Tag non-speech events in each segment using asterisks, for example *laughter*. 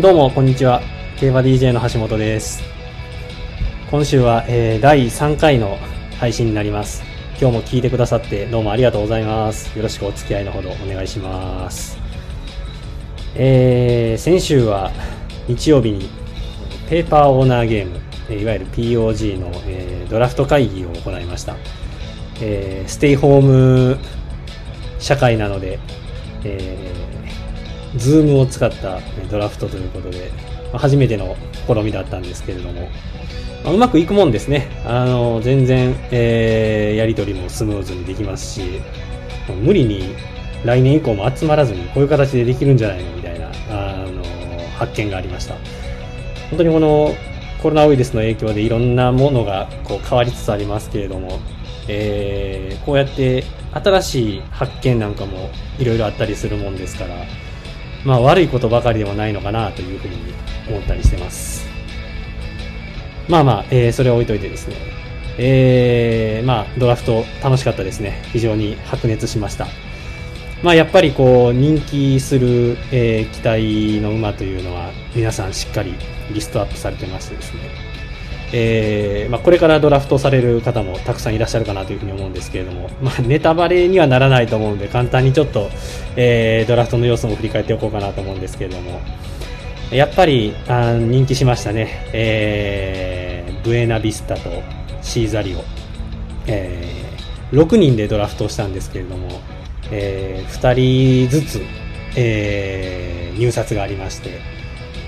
どうも、こんにちは。競馬 DJ の橋本です。今週は、えー第3回の配信になります。今日も聞いてくださってどうもありがとうございます。よろしくお付き合いのほどお願いします。えー先週は日曜日にペーパーオーナーゲーム、いわゆる POG の、えードラフト会議を行いました。えーステイホーム社会なので、えー、ズームを使ったドラフトということで、まあ初めての試みだったんですけれども、まあうまくいくもんですね。あの、全然、えーやりとりもスムーズにできますし、無理に来年以降も集まらずにこういう形でできるんじゃないのみたいな、あの、発見がありました。本当にこのコロナウイルスの影響でいろんなものがこう変わりつつありますけれども、えーこうやって新しい発見なんかもいろいろあったりするもんですから、まあ悪いことばかりではないのかなというふうに思ったりしてます。まあまあ、えーそれは置いといてですね、えーまあドラフト楽しかったですね。非常に白熱しました。まあやっぱりこう人気する、えー期待の馬というのは皆さんしっかりリストアップされてましてですね、えーまあ、これからドラフトされる方もたくさんいらっしゃるかなというふうに思うんですけれども、*laughs* まあ、ネタバレにはならないと思うんで簡単にちょっと、えードラフトの要素も振り返っておこうかなと思うんですけれどもやっぱりあ人気しましたね、えーブエナビスタとシーザリオ、えー6人でドラフトしたんですけれども、え2人ずつ、えー入札がありまして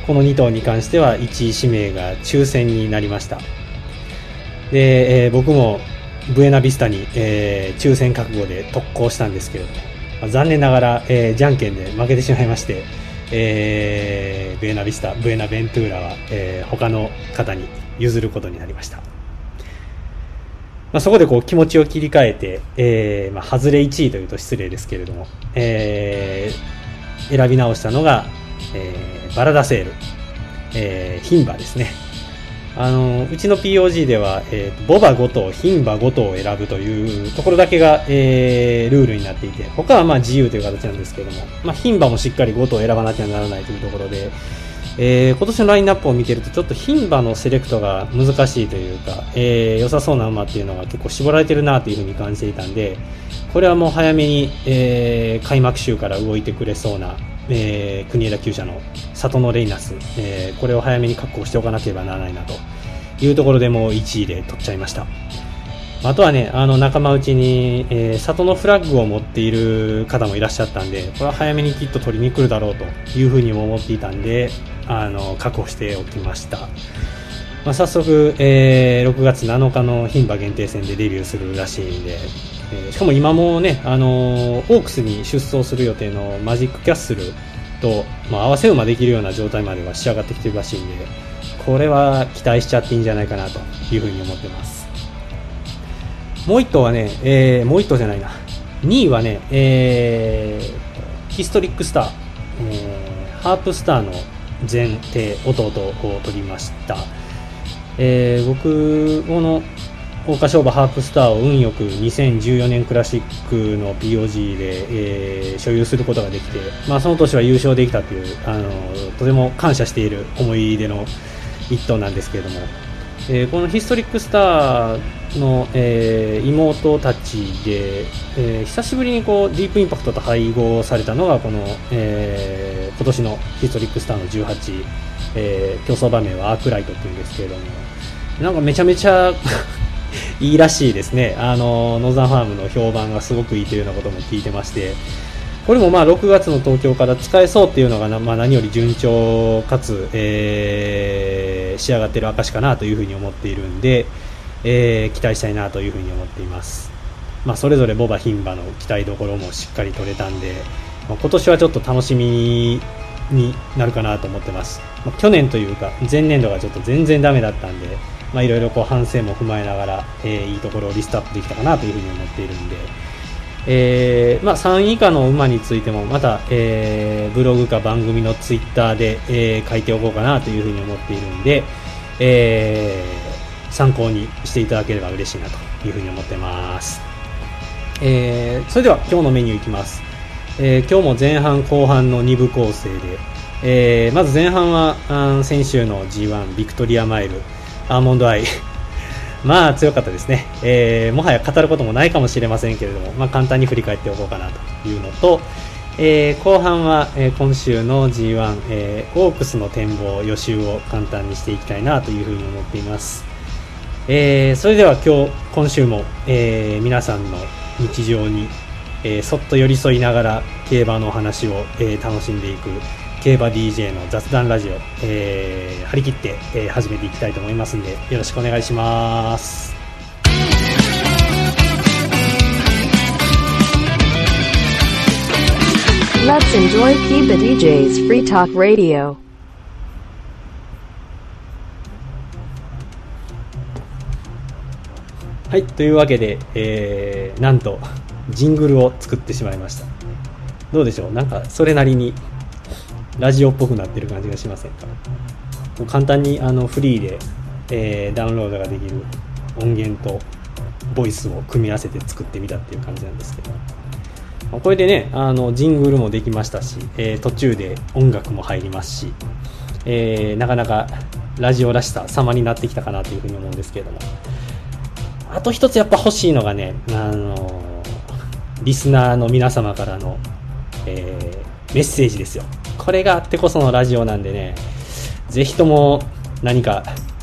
この2頭に関しては1位指名が抽選になりましたで、えー僕もブエナビスタに、えー抽選覚悟で特攻したんですけれども、残念ながら、えーじゃんけんで負けてしまいまして、えーブエナビスタ、ブエナベントゥーラは、えー他の方に譲ることになりました。まあ、そこでこう気持ちを切り替えて、えーまあ、外れ1位というと失礼ですけれども、えー選び直したのが、えーバラダセール、えー、牝馬ですね。あの、うちの POG では、えーボバ5頭、牝馬5頭を選ぶというところだけが、えールールになっていて、他はまあ自由という形なんですけども、まあ、牝馬もしっかり5頭選ばなきゃならないというところで、えー今年のラインナップを見てるとちょっと牝馬のセレクトが難しいというか、えー良さそうな馬っていうのが結構絞られてるなというふうに感じていたんで、これはもう早めに、えー開幕週から動いてくれそうな、えー国枝厩舎の里のレイナス、えーこれを早めに確保しておかなければならないなというところでもう1位で取っちゃいました。あとはね、あの仲間内に、えー里のフラッグを持っている方もいらっしゃったんで、これは早めにきっと取りに来るだろうというふうにも思っていたんで、あの確保しておきました。まあ、早速、えー6月7日の牝馬限定戦でデビューするらしいんで、えしかも今もね、あのーオークスに出走する予定のマジックキャッスルと、まあ、合わせ馬できるような状態までは仕上がってきてるらしいんで、これは期待しちゃっていいんじゃないかなというふうに思ってます。もう一頭はね、えーもう一頭じゃないな。2位はね、えーヒストリックスター、えーハープスターの前帝弟を取りました。えー僕、この桜花賞馬ハープスターを運よく2014年クラシックの POG で、えー所有することができて、まあ、その年は優勝できたというあのとても感謝している思い出の一頭なんですけれども、えーこのヒストリックスターの、えー妹たちで、えー久しぶりにこうディープインパクトと配合されたのがこの、えー今年のヒストリックスターの18、えー競走馬名はアークライトっていうんですけれどもなんかめちゃめちゃいいらしいですね。あのノーザンファームの評判がすごくいいというようなことも聞いてまして。これもまあ6月の東京から使えそうっていうのがな、まあ、何より順調かつ、えー仕上がってる証かなというふうに思っているんで、えー期待したいなというふうに思っています、まあ、それぞれボバ牝馬の期待どころもしっかり取れたんで、まあ今年はちょっと楽しみになるかなと思ってます、まあ去年というか前年度がちょっと全然ダメだったんでまあいろいろこう反省も踏まえながら、えーいいところをリストアップできたかなというふうに思っているんで、えーまあ、3位以下の馬についてもまた、えーブログか番組のツイッターで、えー書いておこうかなというふうに思っているんで、えー参考にしていただければ嬉しいなというふうに思ってます、えーそれでは今日のメニューいきます、えー今日も前半後半の2部構成で、えー、まず前半は先週の G1 ビクトリアマイル。アーモンドアイ。*laughs* まあ強かったですね、えー、もはや語ることもないかもしれませんけれども、まあ、簡単に振り返っておこうかなというのと、えー、後半は、えー、今週の G1、えー、オークスの展望予習を簡単にしていきたいなというふうに思っています、えー、それでは今日今週も、えー、皆さんの日常に、えー、そっと寄り添いながら競馬のお話を、えー、楽しんでいく競馬 DJ の雑談ラジオ、えー、張り切って、えー、始めていきたいと思いますんでよろしくお願いします Let's enjoy Kiba DJ's Free Talk Radio. はい、というわけで、えー、なんと、ジングルを作ってしまいました。どうでしょう？なんか、それなりに、ラジオっぽくなってる感じがしませんか？もう簡単にあのフリーで、えー、ダウンロードができる音源とボイスを組み合わせて作ってみたっていう感じなんですけど。これでね、あの、ジングルもできましたし、えー、途中で音楽も入りますし、えー、なかなかラジオらしさ様になってきたかなというふうに思うんですけれども。あと一つやっぱ欲しいのがね、あのリスナーの皆様からの、えー、メッセージですよ。これがあってこそのラジオなんでね、ぜひとも何か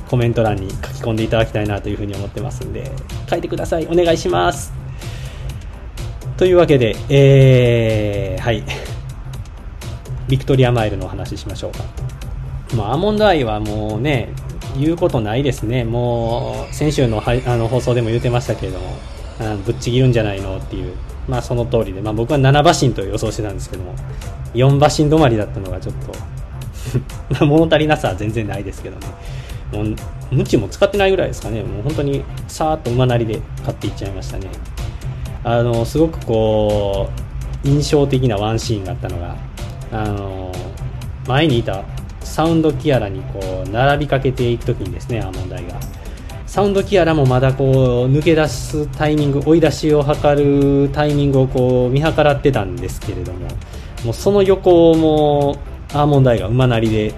コメント欄に書き込んでいただきたいなというふうに思ってますんで、書いてください。お願いします。というわけで、えー、はい。ビクトリアマイルのお話ししましょうか。まあ、アーモンドアイはもうね、言うことないですね。もう、先週のはあの放送でも言ってましたけれども、あぶっちぎるんじゃないのっていう、まあその通りで、まあ僕は7馬身と予想してたんですけども、4馬身止まりだったのがちょっと *laughs* 物足りなさは全然ないですけどね。もう、無知も使ってないぐらいですかね。もう本当にさーっと馬なりで買っていっちゃいましたね。あのすごくこう印象的なワンシーンがあったのがあの前にいたサウンドキアラにこう並びかけていく時にですねあ問題がサウンドキアラもまだこう抜け出すタイミング追い出しを図るタイミングをこう見計らってたんですけれどももうその横もアーモンドアイが馬なりで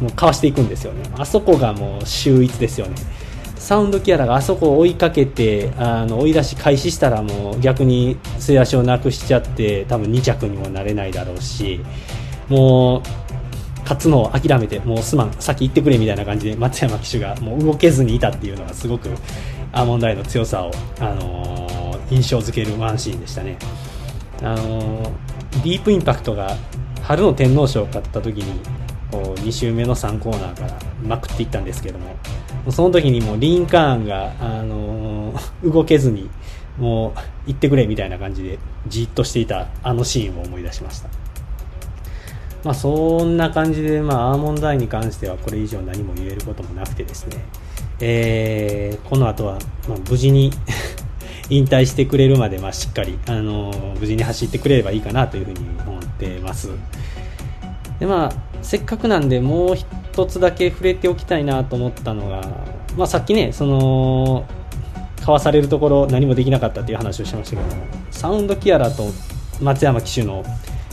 もうかわしていくんですよね。あそこがもう秀逸ですよね。サウンドキアラがあそこを追いかけてあの追い出し開始したらもう逆に末足をなくしちゃって多分2着にもなれないだろうしもう勝つのを諦めてもうすまん先行ってくれみたいな感じで松山騎手がもう動けずにいたっていうのがすごくアーモンドアイの強さを、あのー、印象づけるワンシーンでしたね、あのー、ディープインパクトが春の天皇賞を勝った時にこう2周目の3コーナーからまくっていったんですけどもその時にもうリンカーンが、あのー、動けずにもう行ってくれみたいな感じでじっとしていたあのシーンを思い出しました。まあそんな感じで、まあ、アーモンドアイに関してはこれ以上何も言えることもなくてですね、えー、この後は、まあ、無事に引退してくれるまで、まあ、しっかり、あの、無事に走ってくれればいいかなというふうに思ってますでまあせっかくなんでもう一つだけ触れておきたいなと思ったのが、まあ、さっきねそのかわされるところ何もできなかったっていう話をしましたけどもサウンドキアラと松山騎手の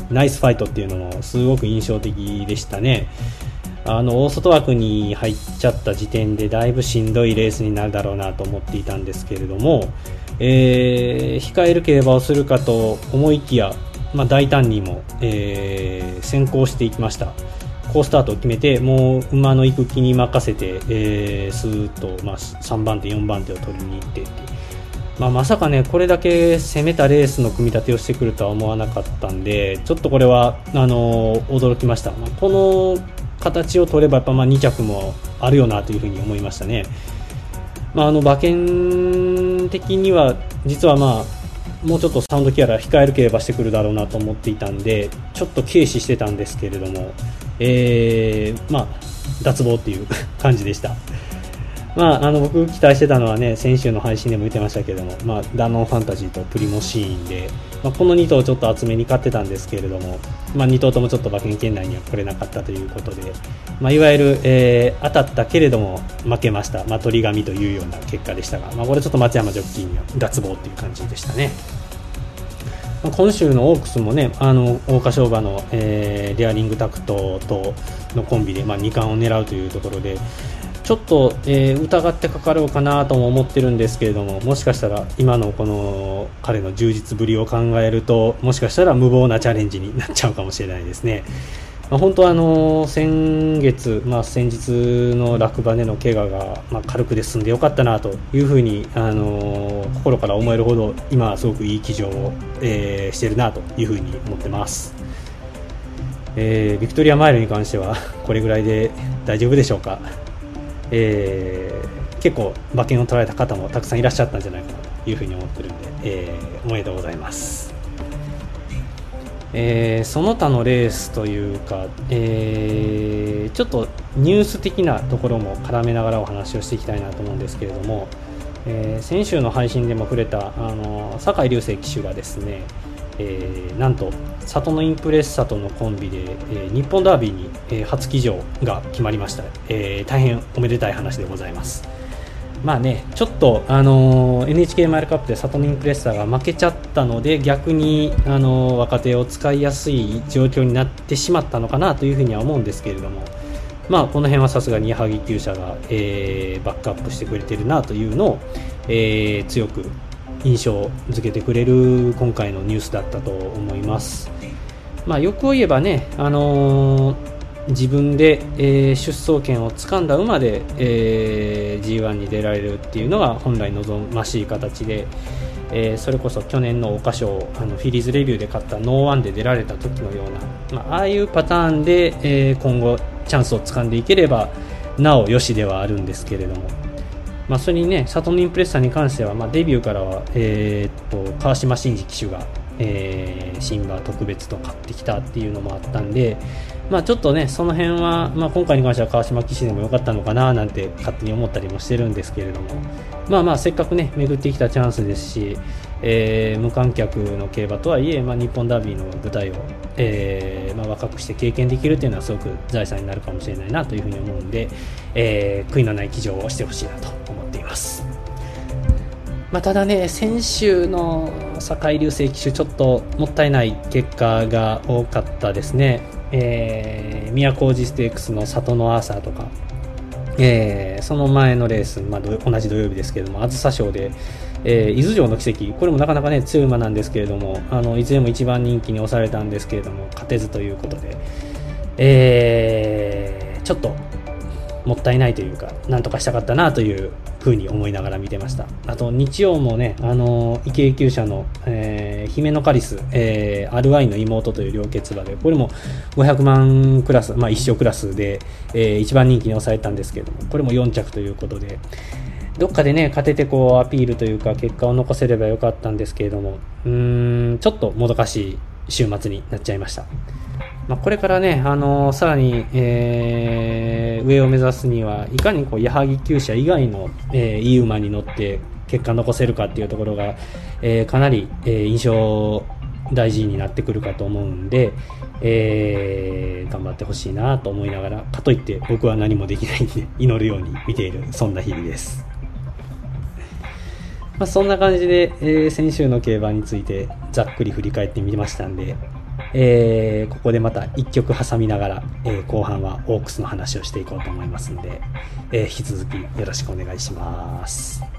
ナイスファイトっていうのもすごく印象的でしたね。あの大外枠に入っちゃった時点でだいぶしんどいレースになるだろうなと思っていたんですけれども、えー、控える競馬をするかと思いきやまあ、大胆にも、えー、先行していきました。好スタートを決めてもう馬の行く気に任せて、えー、スーッと、まあ、3番手、4番手を取りに行ってまあ、まさかねこれだけ攻めたレースの組み立てをしてくるとは思わなかったんでちょっとこれはあの驚きました、まあ、この形を取ればやっぱまあ2着もあるよなというふうに思いましたね。まあ、あの馬券的には実はまあもうちょっとサウンドキャラ控える競馬してくるだろうなと思っていたんでちょっと軽視してたんですけれども、えー、まあ、脱帽っていう感じでした。まあ、あの僕期待してたのはね先週の配信でも言ってましたけども、まあ、ダノンファンタジーとプリモシーンで、まあ、この2頭ちょっと厚めに買ってたんですけれども、まあ、2頭ともちょっと馬券圏内には来れなかったということで、まあ、いわゆる、えー、当たったけれども負けました、まあ、鳥紙というような結果でしたが、まあ、これちょっと松山ジョッキーには脱帽という感じでしたね。今週のオークスもね、あの桜花賞馬の、えー、デアリングタクトとのコンビで、まあ、2冠を狙うというところで、ちょっと、えー、疑ってかかろうかなとも思ってるんですけれども、もしかしたら今のこの彼の充実ぶりを考えると、もしかしたら無謀なチャレンジになっちゃうかもしれないですね。まあ、本当はあの先月、まあ、先日の落馬での怪我が、まあ、軽くで済んでよかったなというふうに、あの心から思えるほど今はすごくいい騎乗を、えー、してるなというふうに思ってます、えー、ビクトリアマイルに関してはこれぐらいで大丈夫でしょうか、えー、結構馬券を取られた方もたくさんいらっしゃったんじゃないかなというふうに思ってるんで、えー、おめでとうございます。えー、その他のレースというか、えー、ちょっとニュース的なところも絡めながらお話をしていきたいなと思うんですけれども、えー、先週の配信でも触れたあの酒井流星騎手がですね、えー、なんと里のインプレッサとのコンビで、えー、日本ダービーに、えー、初騎乗が決まりました、えー、大変おめでたい話でございます。まあね、ちょっと、あのー、NHK マイルカップでサトニンプレッサが負けちゃったので逆に、あのー、若手を使いやすい状況になってしまったのかなというふうには思うんですけれども、まあ、この辺はさすがに矢作厩舎が、えー、バックアップしてくれてるなというのを、えー、強く印象づけてくれる今回のニュースだったと思います。まあ、欲を言えばね、あのー自分で、えー、出走権をつかんだ馬で、えー、G1 に出られるっていうのが本来望ましい形で、えー、それこそ去年の桜花賞あのフィリーズレビューで勝ったノーワンで出られた時のような、まあ、ああいうパターンで、えー、今後チャンスをつかんでいければなおよしではあるんですけれども、まあ、それにねサトンインプレッサーに関しては、まあ、デビューからは、えー、っと川島真司騎手が、えー、新馬特別と買ってきたっていうのもあったんで、まあ、ちょっとね、その辺は、まあ、今回に関しては川島騎士でもよかったのかななんて勝手に思ったりもしてるんですけれども、まあまあ、せっかくね、巡ってきたチャンスですし、えー、無観客の競馬とはいえ、まあ、日本ダービーの舞台を、えーまあ、若くして経験できるというのはすごく財産になるかもしれないなというふうに思うんで、えー、悔いのない騎乗をしてほしいなとます。まあ、ただね、先週の坂井流星騎手、ちょっともったいない結果が多かったですね。えー、宮古路ステークスの里のアーサーとか、えー、その前のレース、まあ、同じ土曜日ですけれども、あずさ賞で、えー、伊豆城の奇跡、これもなかなかね、強い馬なんですけれども、あのいずれも一番人気に押されたんですけれども、勝てずということで、えー、ちょっともったいないというか、なんとかしたかったなというふうに思いながら見てました。あと、日曜もね、あの、池江厩舎の、えー、姫のカリス、えー、RI の妹という両決馬で、これも500万クラス、まあ一生クラスで、えー、一番人気に抑えたんですけども、これも4着ということで、どっかでね、勝ててこうアピールというか、結果を残せればよかったんですけれども、うーん、ちょっともどかしい週末になっちゃいました。まあ、これからね、あのー、さらに、えー、上を目指すには、いかにこう、矢作厩舎以外の、えー、いい馬に乗って結果残せるかっていうところが、えー、かなり、えー、印象大事になってくるかと思うんで、えー、頑張ってほしいなと思いながら、かといって僕は何もできないんで、祈るように見ている、そんな日々です。まあ、そんな感じで、えー、先週の競馬についてざっくり振り返ってみましたんで、えー、ここでまた1曲挟みながら、えー、後半はオークスの話をしていこうと思いますので、えー、引き続きよろしくお願いします。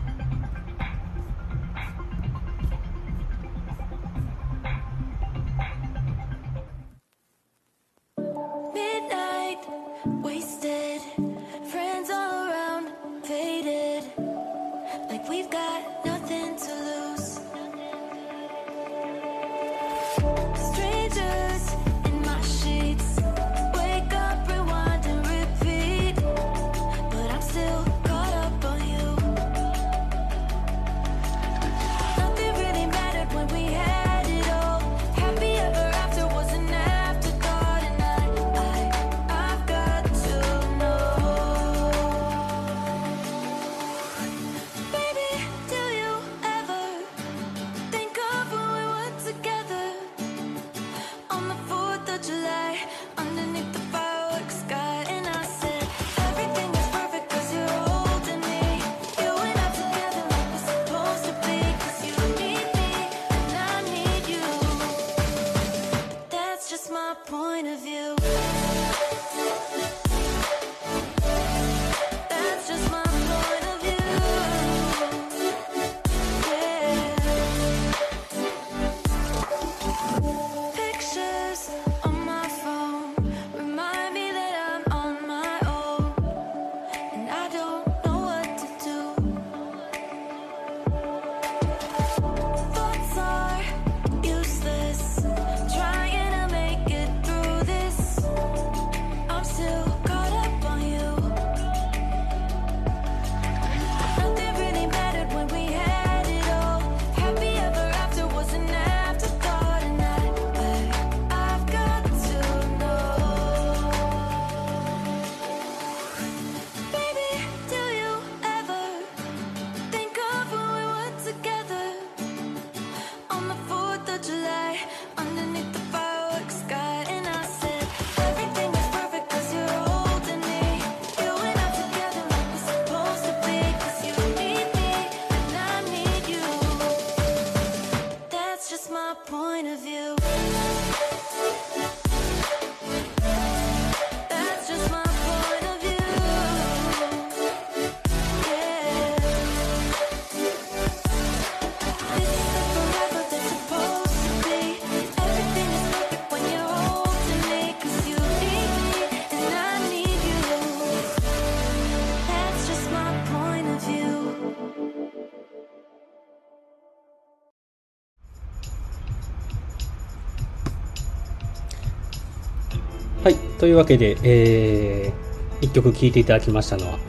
というわけで、えー、1曲聴いていただきましたのは、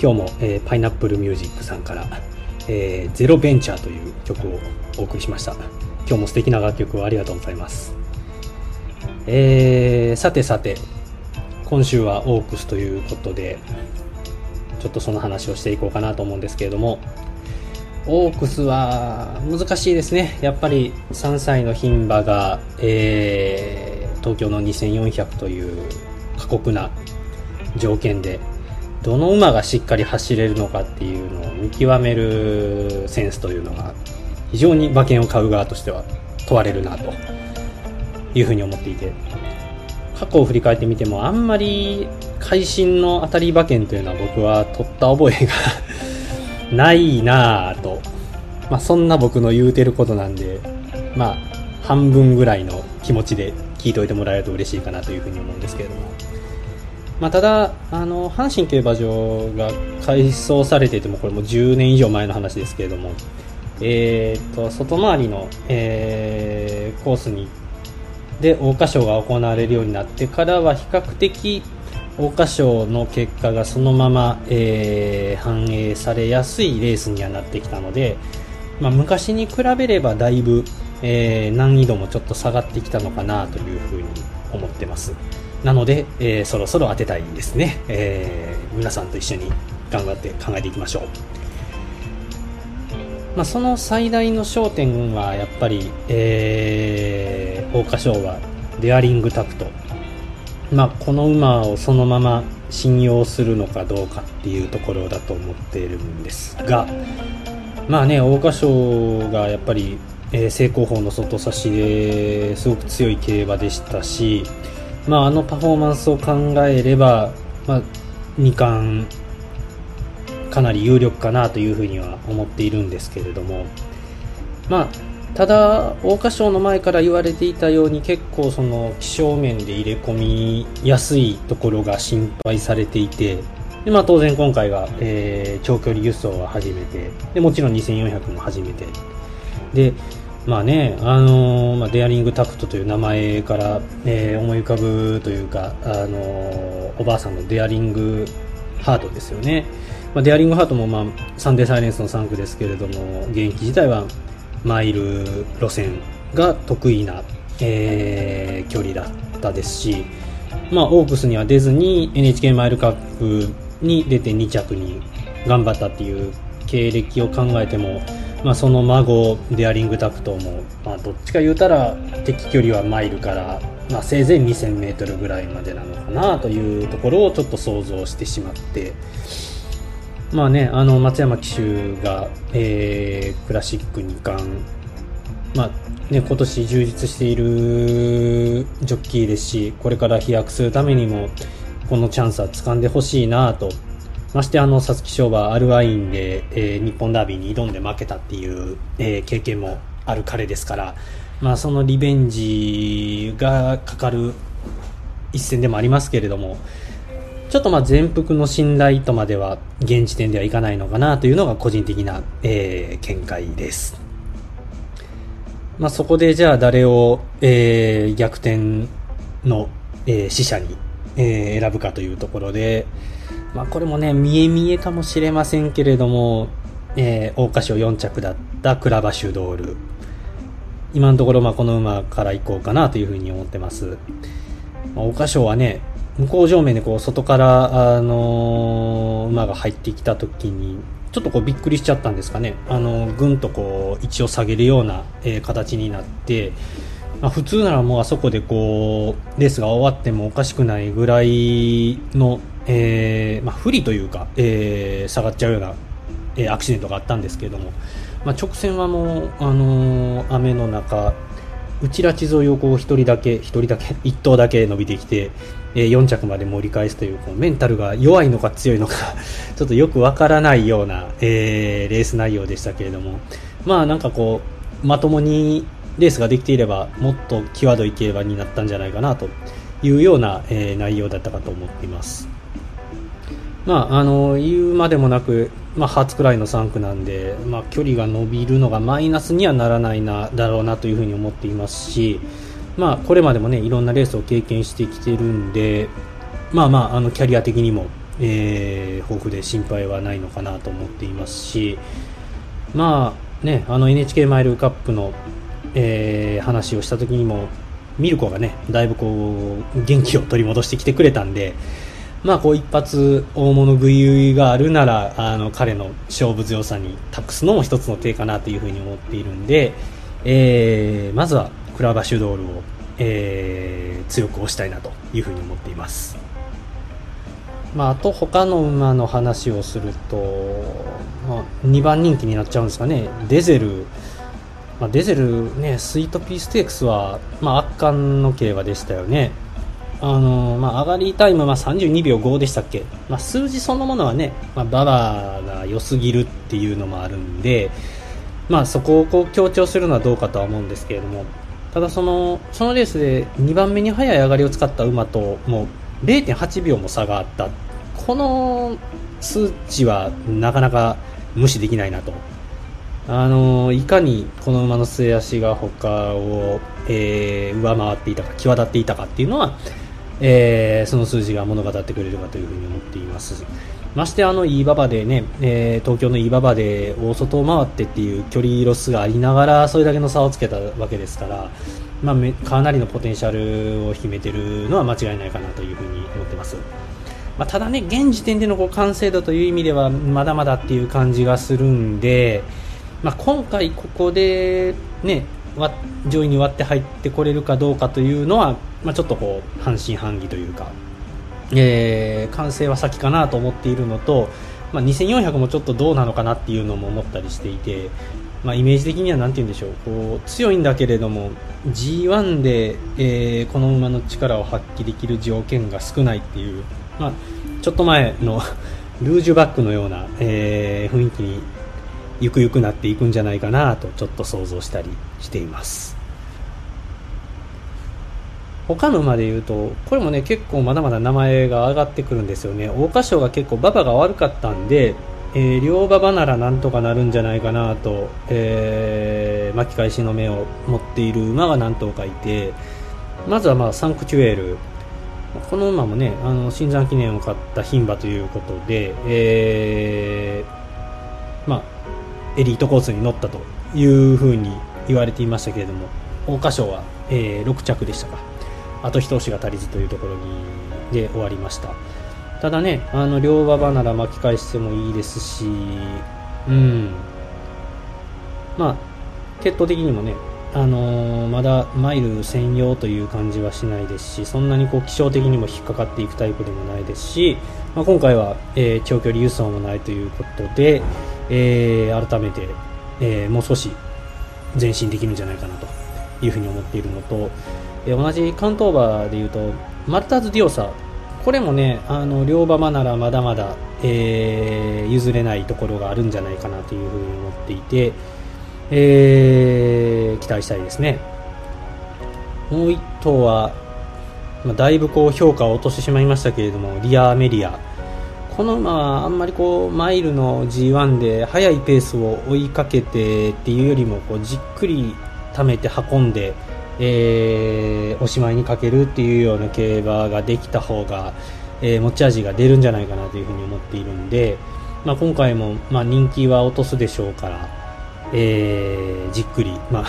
今日も、えー、パイナップルミュージックさんから、えー、ゼロベンチャーという曲をお送りしました。今日も素敵な楽曲をありがとうございます。えー、さてさて、今週はオークスということで、ちょっとその話をしていこうかなと思うんですけれども、オークスは難しいですね。やっぱり3歳の牝馬が、えー、東京の2400という過酷な条件で、どの馬がしっかり走れるのかっていうのを見極めるセンスというのが非常に馬券を買う側としては問われるなというふうに思っていて過去を振り返ってみてもあんまり会心の当たり馬券というのは僕は取った覚えがないなぁと、まあ、そんな僕の言うてることなんでまあ半分ぐらいの気持ちで聞いておいてもらえると嬉しいかなというふうに思うんですけれども、まあ、ただあの阪神競馬場が改装されていてもこれも10年以上前の話ですけれども。えーと、外回りの、えー、コースに。で桜花賞が行われるようになってからは比較的桜花賞の結果がそのまま、えー、反映されやすいレースにはなってきたので、まあ、昔に比べればだいぶ、えー、難易度もちょっと下がってきたのかなというふうに思ってます。なので、えー、そろそろ当てたいですね、え皆さんと一緒に頑張って考えていきましょう。まあ、その最大の焦点はやっぱり、えー、桜花賞はデアリングタクト、まあ、この馬をそのまま信用するのかどうかっていうところだと思っているんですが。まあね桜花賞がやっぱり、えー、正攻法の外差しですごく強い競馬でしたし、まあ、あのパフォーマンスを考えれば、まあ、2冠かなり有力かなというふうには思っているんですけれども、まあ、ただ、桜花賞の前から言われていたように結構その気象面で入れ込みやすいところが心配されていて、でまあ、当然今回は、えー、長距離輸送は初めてでもちろん2400も初めてでまあね、あのー、まあ、デアリングタクトという名前から、えー、思い浮かぶというか、あのー、おばあさんのデアリングハートですよね。まあ、デアリングハートも、まあ、サンデーサイレンスの3区ですけれども現役自体はマイル路線が得意な、えー、距離だったですし、まあ、オークスには出ずに NHK マイルカップに出て2着に頑張ったっていう経歴を考えても、まあ、その孫デアリングタクトも、まあ、どっちか言うたら敵距離はマイルから、まあ、せいぜい 2000m ぐらいまでなのかなというところをちょっと想像してしまって。まあね、あの松山騎手が、えー、クラシック2冠、まあね、今年充実しているジョッキーですし、これから飛躍するためにも、このチャンスは掴んでほしいなと。ましてあの、皐月賞馬アルワインで、えー、日本ダービーに挑んで負けたっていう、えー、経験もある彼ですから、まあそのリベンジがかかる一戦でもありますけれども、ちょっとまあ全幅の信頼とまでは現時点ではいかないのかなというのが個人的な、えー、見解です。まあ、そこでじゃあ誰を、えー、逆転の、えー、死者に、えー、選ぶかというところで、まあ、これもね、見え見えかもしれませんけれども、えー、桜花賞4着だったクラバシュドール。今のところまあこの馬から行こうかなというふうに思ってます。まあ、桜花賞はね、向こう上面でこう外から、あのー、馬が入ってきた時にちょっとこうびっくりしちゃったんですかね、あのぐんとこう位置を下げるような、えー、形になって、まあ、普通ならもうあそこでこうレースが終わってもおかしくないぐらいの、えーまあ、不利というか、えー、下がっちゃうような、えー、アクシデントがあったんですけれども、まあ、直線はもう、あのー、雨の中内ラチ沿いをこう1人だけ1人だけ *laughs* 1頭だけ伸びてきて、え、4着まで盛り返すというこうメンタルが弱いのか強いのか *laughs* ちょっとよくわからないような、えー、レース内容でしたけれどもまあなんかこうまともにレースができていればもっと際どい競馬になったんじゃないかなというような、えー、内容だったかと思っています。まあ、あの言うまでもなく、まあ、初くらいの3区なんで、まあ、距離が伸びるのがマイナスにはならないなだろうなというふに思っていますし、まあ、これまでもね、いろんなレースを経験してきてるんで、まあまあ、あの、キャリア的にも、えー、豊富で心配はないのかなと思っていますし、まあ、ね、あの NHK マイルカップの、えー、話をした時にも、ミルコがね、だいぶこう、元気を取り戻してきてくれたんで、まあ、こう一発大物食いがあるならあの彼の勝負強さに託すのも一つの手かなというふうに思っているんで、えー、まずはクラバシュドールを、えー、強く押したいなというふうに思っています。まあ、あと他の馬の話をすると、まあ、2番人気になっちゃうんですかね、デゼル、まあ、デゼルね、スイートピーステークスは、まあ、圧巻の競馬でしたよね。あのまあ、上がりタイムは32秒5でしたっけ、まあ、数字そのものはね、まあ、ババが良すぎるっていうのもあるんで、まあ、そこをこう強調するのはどうかとは思うんですけれども。ただそのそのレースで2番目に速い上がりを使った馬ともう0.8秒も差があった。この数値はなかなか無視できないなと。あのいかにこの馬の末足が他を、えー、上回っていたか際立っていたかっていうのはえー、その数字が物語ってくれるかというふうに思っていますましてあのいい馬場でね、えー、東京のいい馬場で大外を回ってっていう距離ロスがありながらそれだけの差をつけたわけですから、まあ、かなりのポテンシャルを秘めているのは間違いないかなというふうに思ってます。まあ、ただね、現時点でのこう完成度という意味ではまだまだっていう感じがするんで、まあ、今回ここでね、上位に割って入ってこれるかどうかというのは、まあ、ちょっとこう半信半疑というか、えー、完成は先かなと思っているのと、まあ、2400もちょっとどうなのかなっていうのも思ったりしていて、まあ、イメージ的には何て言うんでしょうこう強いんだけれども G1 で、えー、この馬の力を発揮できる条件が少ないっていう、まあ、ちょっと前の *laughs* ルージュバックのような、えー、雰囲気にゆくゆくなっていくんじゃないかなとちょっと想像したりしています。他の馬で言うとこれもね結構まだまだ名前が上がってくるんですよね。桜花賞が結構馬場が悪かったんで、えー、両馬場ならなんとかなるんじゃないかなと、えー、巻き返しの目を持っている馬が何頭かいてまずはまあサンクチュエールこの馬もねあの新山記念を買った牝馬ということで、えー、まあエリートコースに乗ったというふうに言われていましたけれども桜花賞は、えー、6着でしたか。あと一押しが足りずというところにで終わりました。ただねあの両馬場なら巻き返してもいいですしうん。まあ決闘的にもねあのー、まだマイル専用という感じはしないですしそんなにこう気象的にも引っかかっていくタイプでもないですし、まあ、今回は、えー、長距離輸送もないということで、えー、改めて、えー、もう少し前進できるんじゃないかなというふうに思っているのと、えー、同じ関東馬でいうとマルターズ・ディオサこれもねあの両馬場ならまだまだ、えー、譲れないところがあるんじゃないかなというふうに思っていて、えー、期待したいですね。もう1頭は、まあ、だいぶこう評価を落としてしまいましたけれどもリア・メリア。この馬はあんまりこうマイルの G1 で速いペースを追いかけてっていうよりもこうじっくり溜めて運んで、えー、おしまいにかけるっていうような競馬ができた方が、えー、持ち味が出るんじゃないかなというふうに思っているんで、まあ、今回も、まあ、人気は落とすでしょうから、えー、じっくり、まあ、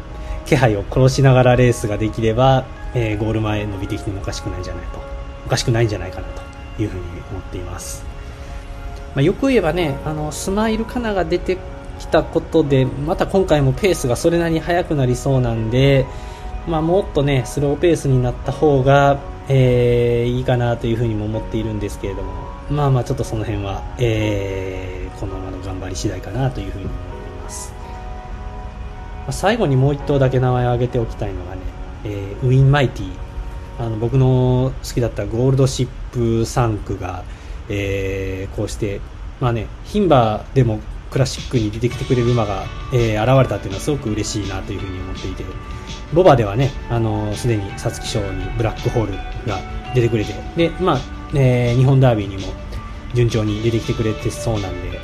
*laughs* 気配を殺しながらレースができれば、えー、ゴール前伸びてきてもおかしくないんじゃないとおかしくないんじゃないかなと。いうふうに思っています。まあ、よく言えばね、あのスマイルカナが出てきたことで、また今回もペースがそれなりに速くなりそうなんで、まあ、もっとね、スローペースになった方が、えー、いいかなというふうにも思っているんですけれども、まあまあちょっとその辺は、えー、このままの頑張り次第かなというふうに思います。まあ、最後にもう1頭だけ名前を挙げておきたいのがね、えー、ウィンマイティあの僕の好きだったゴールドシッププ3区が、えー、こうして、まあね、牝馬でもクラシックに出てきてくれる馬が、えー、現れたというのはすごく嬉しいなというふうに思っていて、ボバではね、あのすでに皐月賞にブラックホールが出てくれて、で、まあ、えー、日本ダービーにも順調に出てきてくれてそうなんで、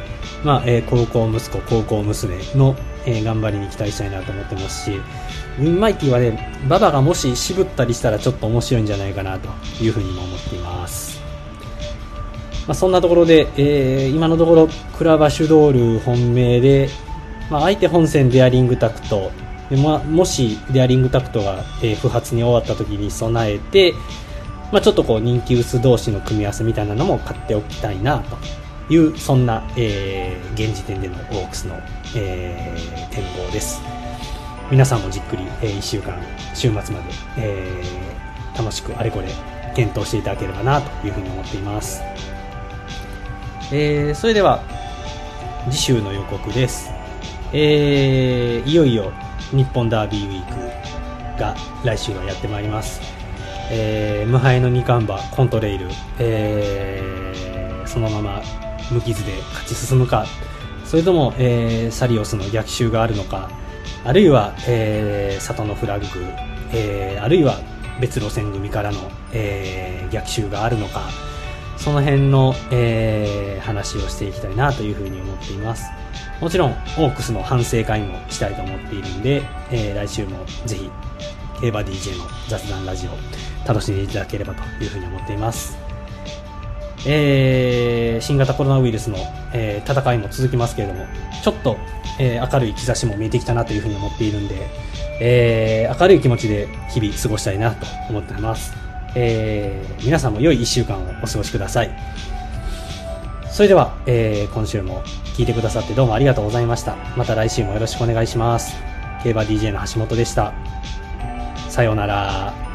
まあ、えー、高校息子、高校娘の、え、頑張りに期待したいなと思ってますし、ウィンマイティはね、馬場がもし渋ったりしたらちょっと面白いんじゃないかなというふうにも思っています。まあ、そんなところで、えー、今のところ、クラバシュドール本命で、まあ、相手本戦デアリングタクト、でまあ、もしデアリングタクトが、えー、不発に終わった時に備えて、まあ、ちょっとこう人気薄同士の組み合わせみたいなのも買っておきたいなというそんな、えー、現時点でのオークスの、えー、展望です。皆さんもじっくり、えー、1週間週末まで、えー、楽しくあれこれ検討していただければなというふうに思っています、えー、それでは次週の予告です、えー、いよいよ日本ダービーウィークが来週はやってまいります。えー、無敗の二冠馬コントレイル、えー、そのまま無傷で勝ち進むか。それとも、えー、サリオスの逆襲があるのか。あるいは、えー、里のフラッグ、えー、あるいは別路線組からの、えー、逆襲があるのか。その辺の、えー、話をしていきたいなというふうに思っています。もちろんオークスの反省会もしたいと思っているんで、えー、来週もぜひ競馬 DJ の雑談ラジオ楽しんでいただければというふうに思っています。えー、新型コロナウイルスの、えー、戦いも続きますけれども、ちょっと、えー、明るい兆しも見えてきたなというふうに思っているんで、えー、明るい気持ちで日々過ごしたいなと思っています。えー、皆さんも良い1週間をお過ごしください。それでは、えー、今週も聞いてくださってどうもありがとうございました。また来週もよろしくお願いします。競馬 DJ の橋本でした。さようなら。